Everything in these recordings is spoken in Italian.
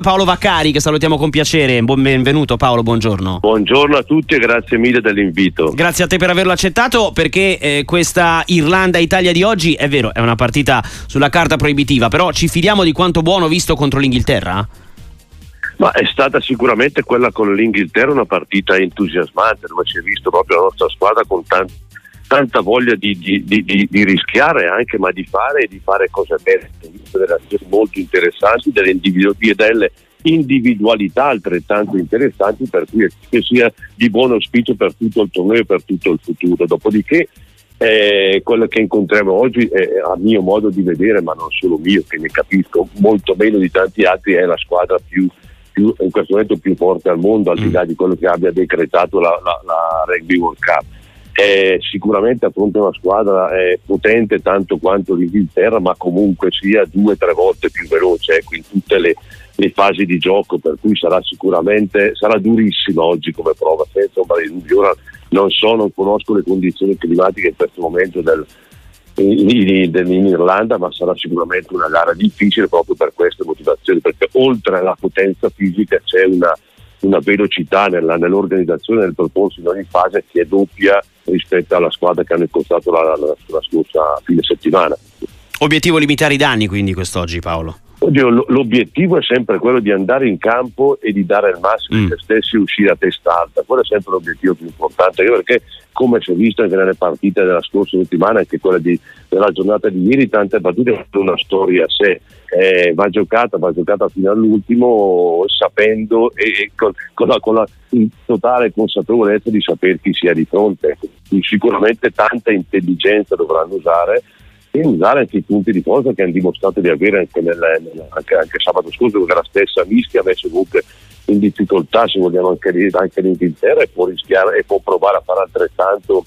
Paolo Vaccari che salutiamo con piacere, benvenuto Paolo, buongiorno. Buongiorno a tutti e grazie mille dell'invito. Grazie a te per averlo accettato perché eh, questa Irlanda-Italia di oggi è vero, è una partita sulla carta proibitiva, però ci fidiamo di quanto buono visto contro l'Inghilterra? Ma è stata sicuramente quella con l'Inghilterra una partita entusiasmante dove si è visto proprio la nostra squadra con tanti tanta voglia di, di, di, di, rischiare anche, ma di fare e di fare cose belle, delle azioni molto interessanti, delle individualità, delle individualità altrettanto interessanti per cui che sia di buon auspicio per tutto il torneo e per tutto il futuro. Dopodiché eh, quello che incontriamo oggi, è, a mio modo di vedere, ma non solo mio, che ne capisco molto meno di tanti altri, è la squadra più, più in questo momento più forte al mondo, al di là di quello che abbia decretato la, la, la Rugby World Cup è sicuramente affronta una squadra eh, potente tanto quanto l'Inghilterra, ma comunque sia due o tre volte più veloce ecco, in tutte le, le, fasi di gioco, per cui sarà sicuramente sarà durissima oggi come prova, senza ombra di dubbio. Ora non so, non conosco le condizioni climatiche in questo momento del, in, in, in, Irlanda, ma sarà sicuramente una gara difficile proprio per queste motivazioni, perché oltre alla potenza fisica c'è una, una velocità nella, nell'organizzazione del proporsi in ogni fase che è doppia rispetto alla squadra che hanno incontrato la, la, la scorsa fine settimana. Obiettivo limitare i danni quindi quest'oggi Paolo? Oddio, l'obiettivo è sempre quello di andare in campo e di dare il massimo mm. di se stessi e uscire a testa alta. Quello è sempre l'obiettivo più importante, perché come si è visto anche nelle partite della scorsa settimana, anche quella di, della giornata di ieri, tante battute hanno una storia a sé. Eh, va giocata, va giocata fino all'ultimo sapendo e, e con, con, la, con, la, totale consapevolezza di sapere chi sia di fronte. Sicuramente tanta intelligenza dovranno usare e usare anche i punti di forza che hanno dimostrato di avere anche, nel, anche, anche sabato scorso, dove la stessa Mischia ha messo comunque in difficoltà, se vogliamo anche, anche l'Inghilterra, e può rischiare e può provare a fare altrettanto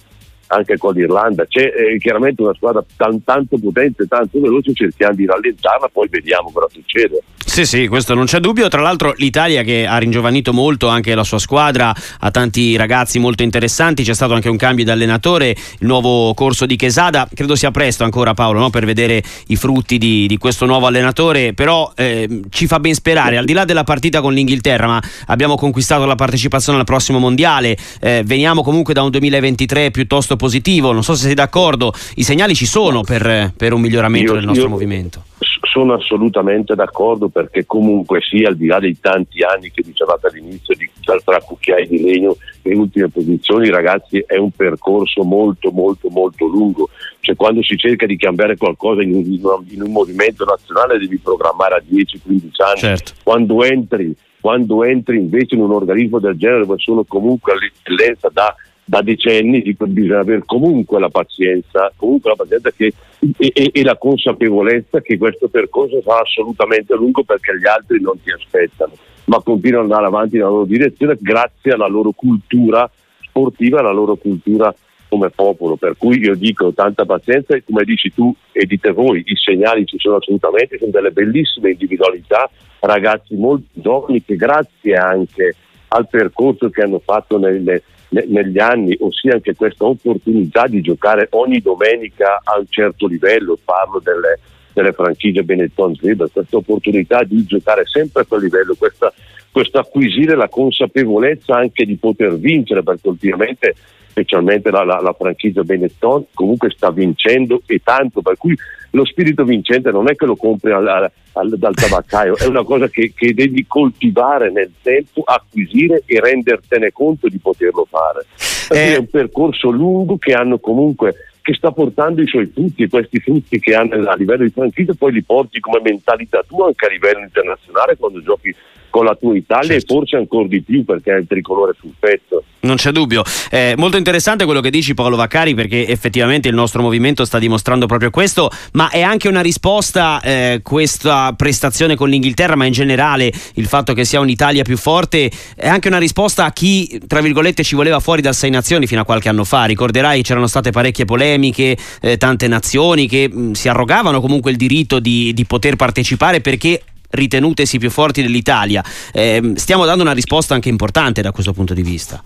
anche con l'Irlanda. C'è eh, chiaramente una squadra tan, tanto potente, tanto veloce, cerchiamo di rallentarla, poi vediamo cosa succede. Sì, sì, questo non c'è dubbio. Tra l'altro l'Italia che ha ringiovanito molto anche la sua squadra, ha tanti ragazzi molto interessanti, c'è stato anche un cambio di allenatore, il nuovo corso di Chesada, credo sia presto ancora Paolo no? per vedere i frutti di, di questo nuovo allenatore, però eh, ci fa ben sperare, al di là della partita con l'Inghilterra, ma abbiamo conquistato la partecipazione al prossimo mondiale, eh, veniamo comunque da un 2023 piuttosto positivo, non so se sei d'accordo, i segnali ci sono per, per un miglioramento io, del nostro io, movimento. sono assolutamente d'accordo perché comunque sia al di là dei tanti anni che dicevate all'inizio di tra cucchiai di legno e ultime posizioni ragazzi è un percorso molto molto molto lungo. Cioè quando si cerca di cambiare qualcosa in un, in un movimento nazionale devi programmare a 10-15 anni. Certo. quando, entri, quando entri invece in un organismo del genere dove sono comunque all'eccellenza da da decenni bisogna avere comunque la pazienza, comunque la pazienza che, e, e, e, la consapevolezza che questo percorso sarà assolutamente lungo perché gli altri non ti aspettano, ma continuano ad andare avanti nella loro direzione grazie alla loro cultura sportiva, alla loro cultura come popolo, per cui io dico tanta pazienza e come dici tu e dite voi, i segnali ci sono assolutamente, sono delle bellissime individualità, ragazzi molto giovani che grazie anche al percorso che hanno fatto nelle, negli anni, ossia anche questa opportunità di giocare ogni domenica a un certo livello, parlo delle, delle franchigie Benetton Zebra, questa opportunità di giocare sempre a quel livello, questa, questo acquisire la consapevolezza anche di poter vincere, perché ultimamente specialmente la, la, la franchigia Benetton comunque sta vincendo e tanto, per cui lo spirito vincente non è che lo compri al, al, dal tabaccaio, è una cosa che, che, devi coltivare nel tempo, acquisire e rendertene conto di poterlo fare. Eh. È un percorso lungo che hanno comunque che sta portando i suoi frutti e questi frutti che hanno a livello di franchigia poi li porti come mentalità tua anche a livello internazionale quando giochi con la tua Italia certo. e forse ancora di più perché hai il tricolore sul petto. Non c'è dubbio. È molto interessante quello che dici Paolo Vaccari perché effettivamente il nostro movimento sta dimostrando proprio questo, ma è anche una risposta eh, questa prestazione con l'Inghilterra, ma in generale il fatto che sia un'Italia più forte è anche una risposta a chi, tra virgolette, ci voleva fuori dal Sei Nazioni fino a qualche anno fa. Ricorderai c'erano state parecchie polemiche, eh, tante nazioni che mh, si arrogavano comunque il diritto di, di poter partecipare perché ritenutesi più forti dell'Italia. Eh, stiamo dando una risposta anche importante da questo punto di vista.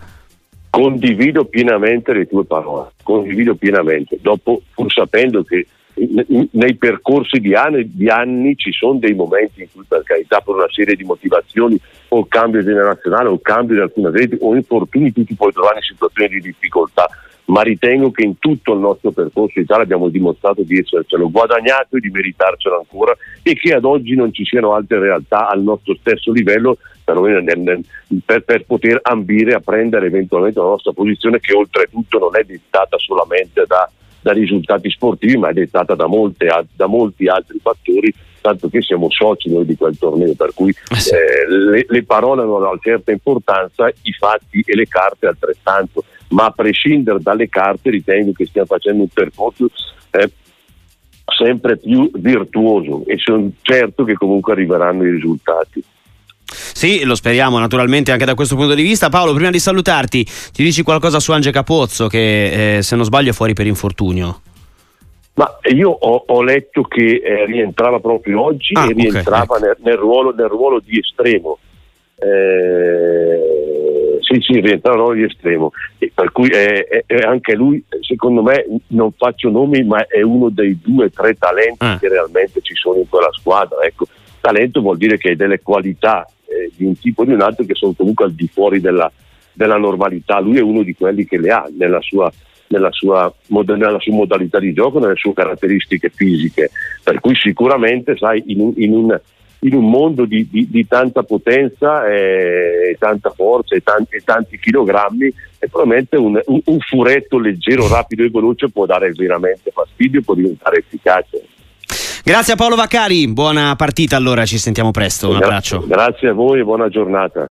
Condivido pienamente le tue parole, condivido pienamente, dopo pur sapendo che nei percorsi di anni, di anni, ci sono dei momenti in cui per carità per una serie di motivazioni o cambio generazionale o cambio di alcune reti o infortuni tu ti puoi trovare in situazioni di difficoltà ma ritengo che in tutto il nostro percorso in Italia abbiamo dimostrato di essercelo guadagnato e di meritarcelo ancora e che ad oggi non ci siano altre realtà al nostro stesso livello per, per poter ambire a prendere eventualmente la nostra posizione che oltretutto non è dettata solamente da, da risultati sportivi ma è dettata da, molte, da molti altri fattori tanto che siamo soci noi di quel torneo, per cui eh, eh le, le, parole hanno una certa importanza, i fatti e le carte altrettanto, ma a prescindere dalle carte ritengo che stiamo facendo un percorso eh, sempre più virtuoso e sono certo che comunque arriveranno i risultati. Sì, lo speriamo naturalmente anche da questo punto di vista. Paolo, prima di salutarti, ti dici qualcosa su Ange Capozzo che eh, se non sbaglio è fuori per infortunio? Ma io ho, ho letto che eh, rientrava proprio oggi ah, e rientrava okay, nel, nel, ruolo, nel, ruolo, di estremo. Eh, sì, ruolo di estremo. E per cui eh, anche lui, secondo me, non faccio nomi, ma è uno dei due o tre talenti ah. che realmente ci sono in quella squadra. Ecco, talento vuol dire che hai delle qualità eh, di un tipo o di un altro che sono comunque al di fuori della, della normalità. Lui è uno di quelli che le ha nella sua nella sua, nella sua, modalità di gioco, nelle sue caratteristiche fisiche. Per cui sicuramente, sai, in un, in un, in un mondo di, di, di, tanta potenza e tanta forza e tanti, e tanti chilogrammi, e probabilmente un, un, un, furetto leggero, rapido e veloce può dare veramente fastidio e può diventare efficace. Grazie a Paolo Vaccari, buona partita allora, ci sentiamo presto, un abbraccio. Grazie a voi e buona giornata.